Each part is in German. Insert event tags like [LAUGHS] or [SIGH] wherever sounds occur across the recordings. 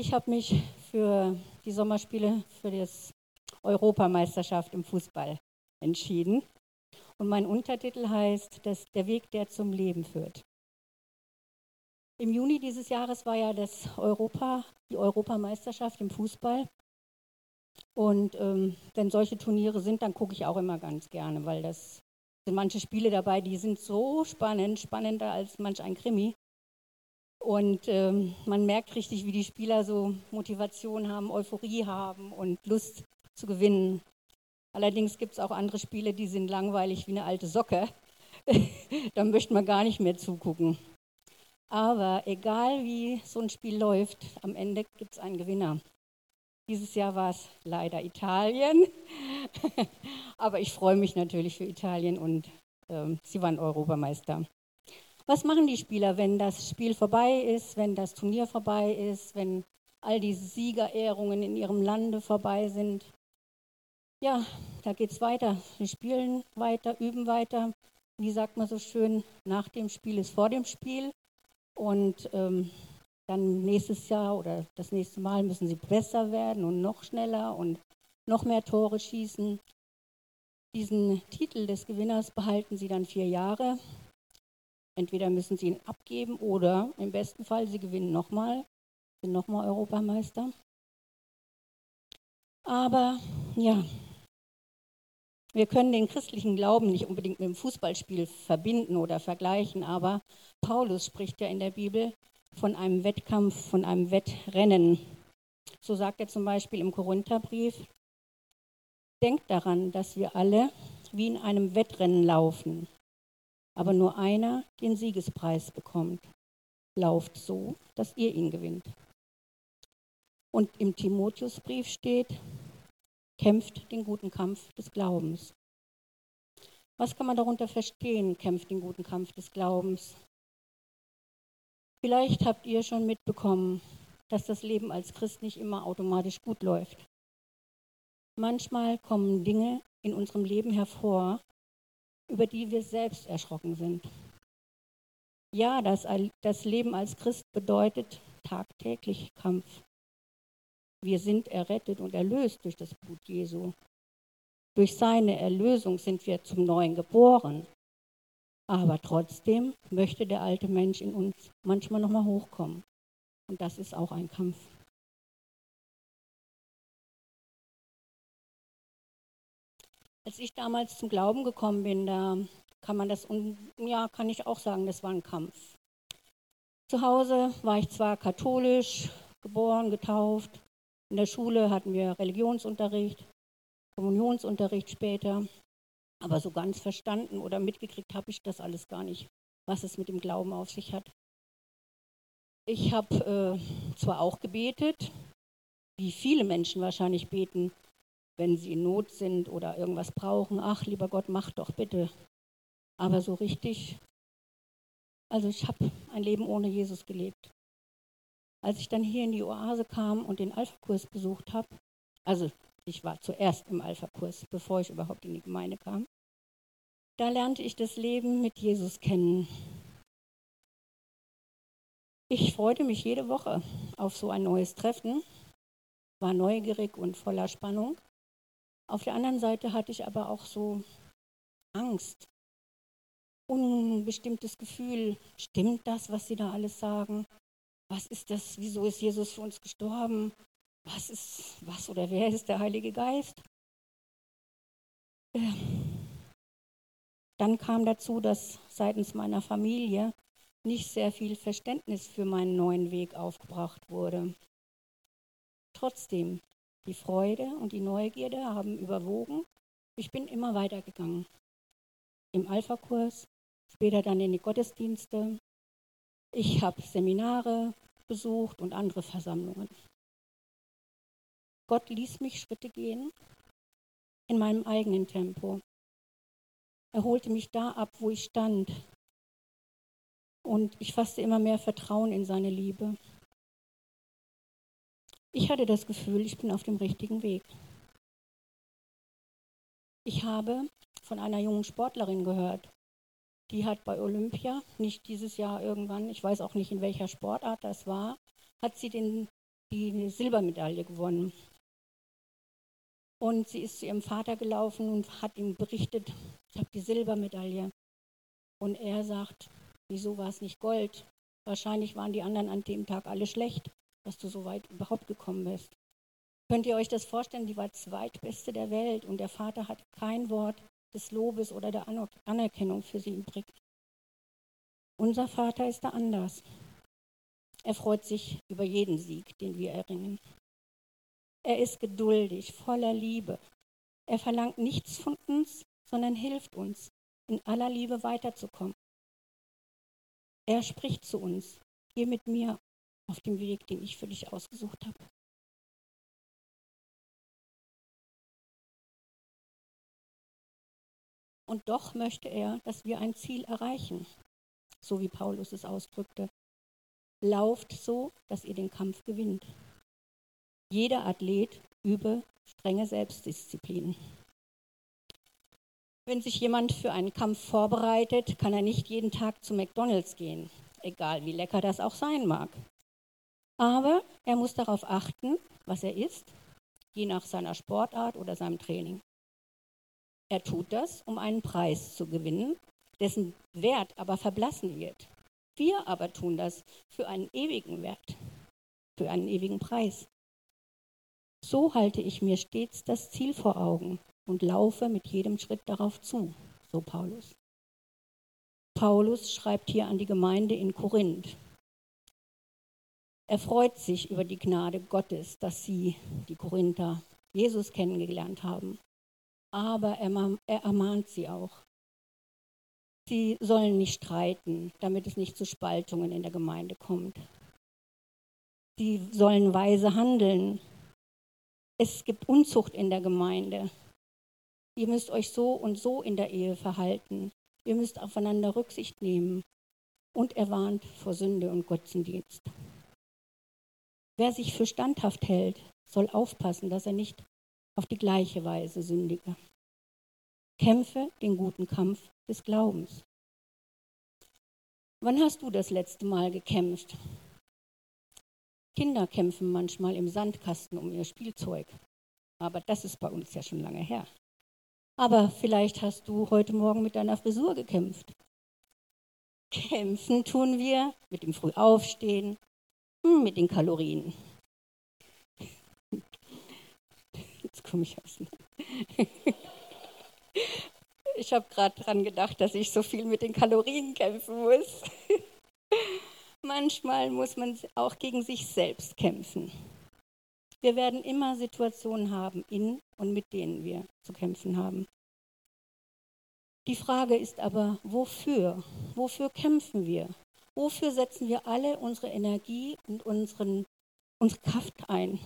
Ich habe mich für die Sommerspiele für das Europameisterschaft im Fußball entschieden. Und mein Untertitel heißt dass Der Weg, der zum Leben führt. Im Juni dieses Jahres war ja das Europa, die Europameisterschaft im Fußball. Und ähm, wenn solche Turniere sind, dann gucke ich auch immer ganz gerne, weil das sind manche Spiele dabei, die sind so spannend, spannender als manch ein Krimi. Und ähm, man merkt richtig, wie die Spieler so Motivation haben, Euphorie haben und Lust zu gewinnen. Allerdings gibt es auch andere Spiele, die sind langweilig wie eine alte Socke. [LAUGHS] da möchte man gar nicht mehr zugucken. Aber egal wie so ein Spiel läuft, am Ende gibt es einen Gewinner. Dieses Jahr war es leider Italien. [LAUGHS] Aber ich freue mich natürlich für Italien und äh, sie waren Europameister. Was machen die Spieler, wenn das Spiel vorbei ist, wenn das Turnier vorbei ist, wenn all diese Siegerehrungen in ihrem Lande vorbei sind? Ja, da geht es weiter. Sie spielen weiter, üben weiter. Wie sagt man so schön, nach dem Spiel ist vor dem Spiel. Und ähm, dann nächstes Jahr oder das nächste Mal müssen sie besser werden und noch schneller und noch mehr Tore schießen. Diesen Titel des Gewinners behalten sie dann vier Jahre Entweder müssen sie ihn abgeben oder im besten Fall, sie gewinnen nochmal, sind nochmal Europameister. Aber ja, wir können den christlichen Glauben nicht unbedingt mit dem Fußballspiel verbinden oder vergleichen, aber Paulus spricht ja in der Bibel von einem Wettkampf, von einem Wettrennen. So sagt er zum Beispiel im Korintherbrief, denkt daran, dass wir alle wie in einem Wettrennen laufen aber nur einer den Siegespreis bekommt. Lauft so, dass ihr ihn gewinnt. Und im Timotheusbrief steht, kämpft den guten Kampf des Glaubens. Was kann man darunter verstehen, kämpft den guten Kampf des Glaubens? Vielleicht habt ihr schon mitbekommen, dass das Leben als Christ nicht immer automatisch gut läuft. Manchmal kommen Dinge in unserem Leben hervor, über die wir selbst erschrocken sind. Ja, das, das Leben als Christ bedeutet tagtäglich Kampf. Wir sind errettet und erlöst durch das Blut Jesu. Durch seine Erlösung sind wir zum Neuen geboren. Aber trotzdem möchte der alte Mensch in uns manchmal nochmal hochkommen. Und das ist auch ein Kampf. Als ich damals zum Glauben gekommen bin, da kann man das, ja, kann ich auch sagen, das war ein Kampf. Zu Hause war ich zwar katholisch, geboren, getauft. In der Schule hatten wir Religionsunterricht, Kommunionsunterricht später. Aber so ganz verstanden oder mitgekriegt habe ich das alles gar nicht, was es mit dem Glauben auf sich hat. Ich habe äh, zwar auch gebetet, wie viele Menschen wahrscheinlich beten, wenn sie in Not sind oder irgendwas brauchen, ach lieber Gott, mach doch bitte. Aber so richtig, also ich habe ein Leben ohne Jesus gelebt. Als ich dann hier in die Oase kam und den Alpha-Kurs besucht habe, also ich war zuerst im Alpha-Kurs, bevor ich überhaupt in die Gemeinde kam, da lernte ich das Leben mit Jesus kennen. Ich freute mich jede Woche auf so ein neues Treffen, war neugierig und voller Spannung. Auf der anderen Seite hatte ich aber auch so Angst, unbestimmtes Gefühl. Stimmt das, was sie da alles sagen? Was ist das? Wieso ist Jesus für uns gestorben? Was ist, was oder wer ist der Heilige Geist? Ähm, dann kam dazu, dass seitens meiner Familie nicht sehr viel Verständnis für meinen neuen Weg aufgebracht wurde. Trotzdem die Freude und die Neugierde haben überwogen. Ich bin immer weitergegangen. Im Alpha-Kurs, später dann in die Gottesdienste. Ich habe Seminare besucht und andere Versammlungen. Gott ließ mich Schritte gehen in meinem eigenen Tempo. Er holte mich da ab, wo ich stand. Und ich fasste immer mehr Vertrauen in seine Liebe. Ich hatte das Gefühl, ich bin auf dem richtigen Weg. Ich habe von einer jungen Sportlerin gehört, die hat bei Olympia, nicht dieses Jahr irgendwann, ich weiß auch nicht in welcher Sportart das war, hat sie den die Silbermedaille gewonnen. Und sie ist zu ihrem Vater gelaufen und hat ihm berichtet, ich habe die Silbermedaille. Und er sagt, wieso war es nicht Gold? Wahrscheinlich waren die anderen an dem Tag alle schlecht, dass du so weit überhaupt gekommen bist. Könnt ihr euch das vorstellen? Die war zweitbeste der Welt und der Vater hat kein Wort des Lobes oder der Anerkennung für sie übrig. Unser Vater ist da anders. Er freut sich über jeden Sieg, den wir erringen. Er ist geduldig, voller Liebe. Er verlangt nichts von uns, sondern hilft uns, in aller Liebe weiterzukommen. Er spricht zu uns, geh mit mir auf dem Weg, den ich für dich ausgesucht habe. Und doch möchte er, dass wir ein Ziel erreichen, so wie Paulus es ausdrückte. Lauft so, dass ihr den Kampf gewinnt. Jeder Athlet übe strenge Selbstdisziplin. Wenn sich jemand für einen Kampf vorbereitet, kann er nicht jeden Tag zu McDonald's gehen, egal wie lecker das auch sein mag. Aber er muss darauf achten, was er isst, je nach seiner Sportart oder seinem Training. Er tut das, um einen Preis zu gewinnen, dessen Wert aber verblassen wird. Wir aber tun das für einen ewigen Wert, für einen ewigen Preis. So halte ich mir stets das Ziel vor Augen und laufe mit jedem Schritt darauf zu, so Paulus. Paulus schreibt hier an die Gemeinde in Korinth. Er freut sich über die Gnade Gottes, dass sie, die Korinther, Jesus kennengelernt haben. Aber er ermahnt sie auch. Sie sollen nicht streiten, damit es nicht zu Spaltungen in der Gemeinde kommt. Sie sollen weise handeln. Es gibt Unzucht in der Gemeinde. Ihr müsst euch so und so in der Ehe verhalten. Ihr müsst aufeinander Rücksicht nehmen. Und er warnt vor Sünde und Götzendienst. Wer sich für standhaft hält, soll aufpassen, dass er nicht auf die gleiche Weise sündige. Kämpfe den guten Kampf des Glaubens. Wann hast du das letzte Mal gekämpft? Kinder kämpfen manchmal im Sandkasten um ihr Spielzeug. Aber das ist bei uns ja schon lange her. Aber vielleicht hast du heute Morgen mit deiner Frisur gekämpft. Kämpfen tun wir mit dem Frühaufstehen, hm, mit den Kalorien. Jetzt komme ich aus. [LAUGHS] Ich habe gerade daran gedacht, dass ich so viel mit den Kalorien kämpfen muss. [LAUGHS] Manchmal muss man auch gegen sich selbst kämpfen. Wir werden immer Situationen haben, in und mit denen wir zu kämpfen haben. Die Frage ist aber, wofür? Wofür kämpfen wir? Wofür setzen wir alle unsere Energie und unseren, unsere Kraft ein?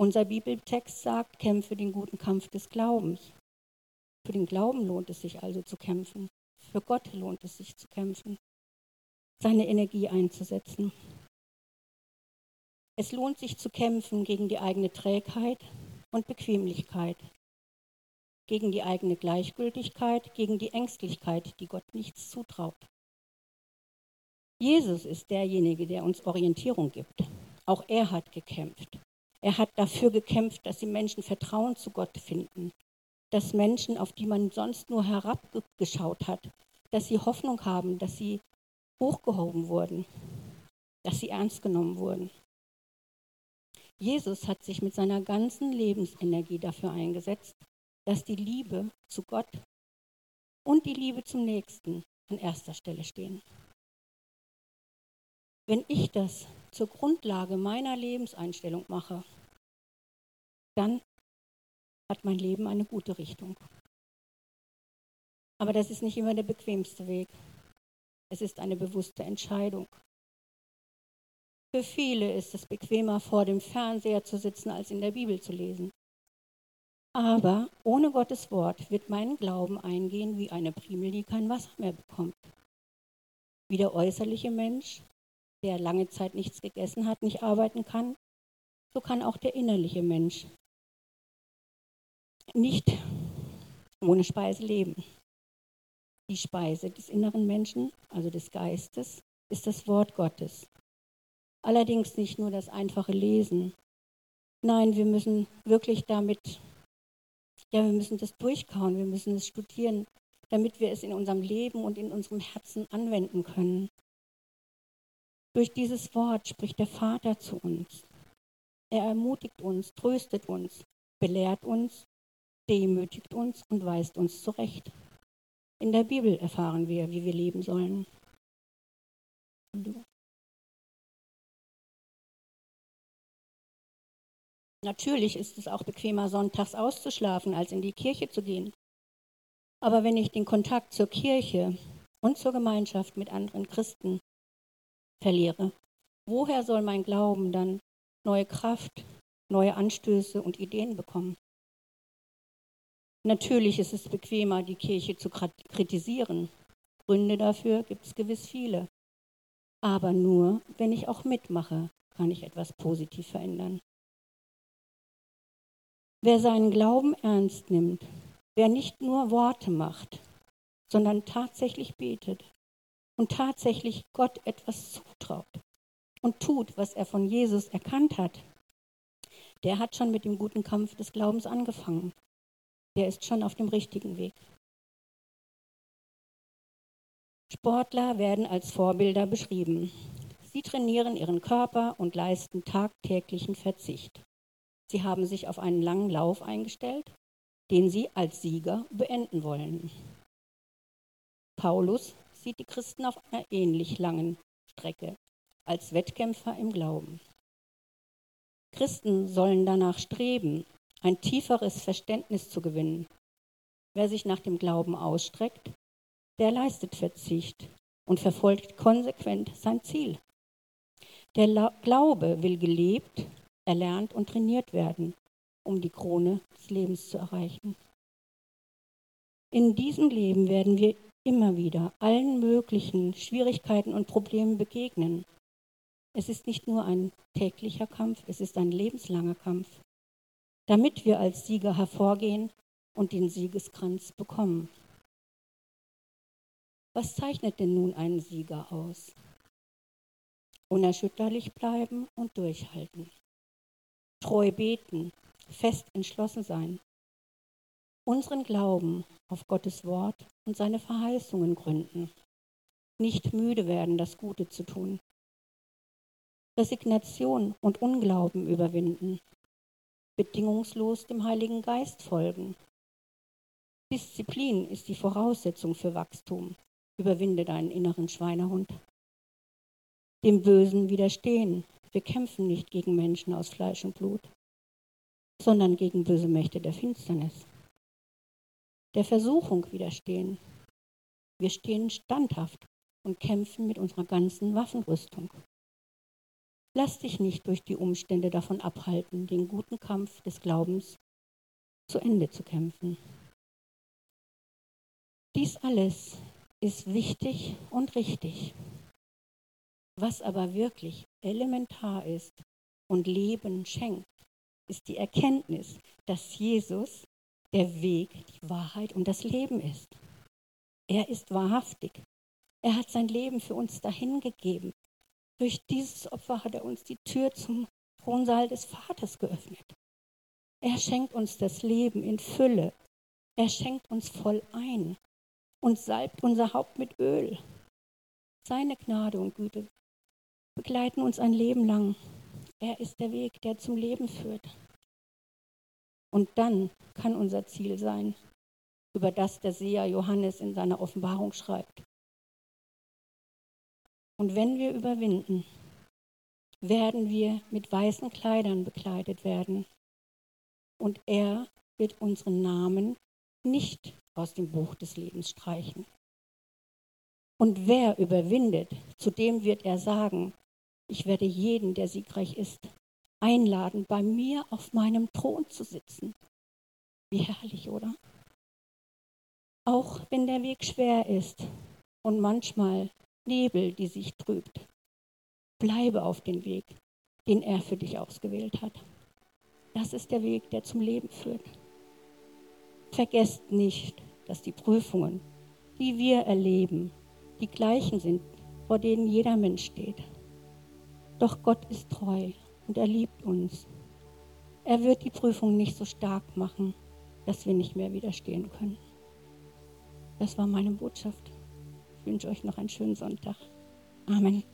Unser Bibeltext sagt, kämpfe den guten Kampf des Glaubens. Für den Glauben lohnt es sich also zu kämpfen. Für Gott lohnt es sich zu kämpfen, seine Energie einzusetzen. Es lohnt sich zu kämpfen gegen die eigene Trägheit und Bequemlichkeit, gegen die eigene Gleichgültigkeit, gegen die Ängstlichkeit, die Gott nichts zutraut. Jesus ist derjenige, der uns Orientierung gibt. Auch er hat gekämpft. Er hat dafür gekämpft, dass die Menschen Vertrauen zu Gott finden, dass Menschen, auf die man sonst nur herabgeschaut hat, dass sie Hoffnung haben, dass sie hochgehoben wurden, dass sie ernst genommen wurden. Jesus hat sich mit seiner ganzen Lebensenergie dafür eingesetzt, dass die Liebe zu Gott und die Liebe zum Nächsten an erster Stelle stehen. Wenn ich das zur Grundlage meiner Lebenseinstellung mache, dann hat mein Leben eine gute Richtung. Aber das ist nicht immer der bequemste Weg. Es ist eine bewusste Entscheidung. Für viele ist es bequemer, vor dem Fernseher zu sitzen, als in der Bibel zu lesen. Aber ohne Gottes Wort wird mein Glauben eingehen wie eine Primel, die kein Wasser mehr bekommt. Wie der äußerliche Mensch, der lange Zeit nichts gegessen hat, nicht arbeiten kann, so kann auch der innerliche Mensch nicht ohne Speise leben. Die Speise des inneren Menschen, also des Geistes, ist das Wort Gottes. Allerdings nicht nur das einfache Lesen. Nein, wir müssen wirklich damit, ja, wir müssen das durchkauen, wir müssen es studieren, damit wir es in unserem Leben und in unserem Herzen anwenden können. Durch dieses Wort spricht der Vater zu uns. Er ermutigt uns, tröstet uns, belehrt uns, demütigt uns und weist uns zurecht. In der Bibel erfahren wir, wie wir leben sollen. Natürlich ist es auch bequemer, sonntags auszuschlafen, als in die Kirche zu gehen. Aber wenn ich den Kontakt zur Kirche und zur Gemeinschaft mit anderen Christen verliere, woher soll mein Glauben dann neue Kraft, neue Anstöße und Ideen bekommen? Natürlich ist es bequemer, die Kirche zu kritisieren. Gründe dafür gibt es gewiss viele. Aber nur, wenn ich auch mitmache, kann ich etwas positiv verändern. Wer seinen Glauben ernst nimmt, wer nicht nur Worte macht, sondern tatsächlich betet und tatsächlich Gott etwas zutraut und tut, was er von Jesus erkannt hat, der hat schon mit dem guten Kampf des Glaubens angefangen. Der ist schon auf dem richtigen Weg. Sportler werden als Vorbilder beschrieben. Sie trainieren ihren Körper und leisten tagtäglichen Verzicht. Sie haben sich auf einen langen Lauf eingestellt, den sie als Sieger beenden wollen. Paulus sieht die Christen auf einer ähnlich langen Strecke als Wettkämpfer im Glauben. Christen sollen danach streben, ein tieferes Verständnis zu gewinnen. Wer sich nach dem Glauben ausstreckt, der leistet Verzicht und verfolgt konsequent sein Ziel. Der Glaube will gelebt erlernt und trainiert werden, um die Krone des Lebens zu erreichen. In diesem Leben werden wir immer wieder allen möglichen Schwierigkeiten und Problemen begegnen. Es ist nicht nur ein täglicher Kampf, es ist ein lebenslanger Kampf, damit wir als Sieger hervorgehen und den Siegeskranz bekommen. Was zeichnet denn nun einen Sieger aus? Unerschütterlich bleiben und durchhalten treu beten, fest entschlossen sein, unseren Glauben auf Gottes Wort und seine Verheißungen gründen, nicht müde werden, das Gute zu tun, Resignation und Unglauben überwinden, bedingungslos dem Heiligen Geist folgen. Disziplin ist die Voraussetzung für Wachstum. Überwinde deinen inneren Schweinehund. Dem Bösen widerstehen, wir kämpfen nicht gegen Menschen aus Fleisch und Blut, sondern gegen böse Mächte der Finsternis. Der Versuchung widerstehen. Wir stehen standhaft und kämpfen mit unserer ganzen Waffenrüstung. Lass dich nicht durch die Umstände davon abhalten, den guten Kampf des Glaubens zu Ende zu kämpfen. Dies alles ist wichtig und richtig. Was aber wirklich elementar ist und Leben schenkt, ist die Erkenntnis, dass Jesus der Weg, die Wahrheit und das Leben ist. Er ist wahrhaftig. Er hat sein Leben für uns dahingegeben. Durch dieses Opfer hat er uns die Tür zum Thronsaal des Vaters geöffnet. Er schenkt uns das Leben in Fülle. Er schenkt uns voll ein und salbt unser Haupt mit Öl. Seine Gnade und Güte begleiten uns ein Leben lang. Er ist der Weg, der zum Leben führt. Und dann kann unser Ziel sein, über das der Seher Johannes in seiner Offenbarung schreibt. Und wenn wir überwinden, werden wir mit weißen Kleidern bekleidet werden. Und er wird unseren Namen nicht aus dem Buch des Lebens streichen. Und wer überwindet, zu dem wird er sagen, ich werde jeden, der siegreich ist, einladen, bei mir auf meinem Thron zu sitzen. Wie herrlich, oder? Auch wenn der Weg schwer ist und manchmal Nebel, die sich trübt, bleibe auf dem Weg, den er für dich ausgewählt hat. Das ist der Weg, der zum Leben führt. Vergesst nicht, dass die Prüfungen, die wir erleben, die gleichen sind, vor denen jeder Mensch steht. Doch Gott ist treu und er liebt uns. Er wird die Prüfung nicht so stark machen, dass wir nicht mehr widerstehen können. Das war meine Botschaft. Ich wünsche euch noch einen schönen Sonntag. Amen.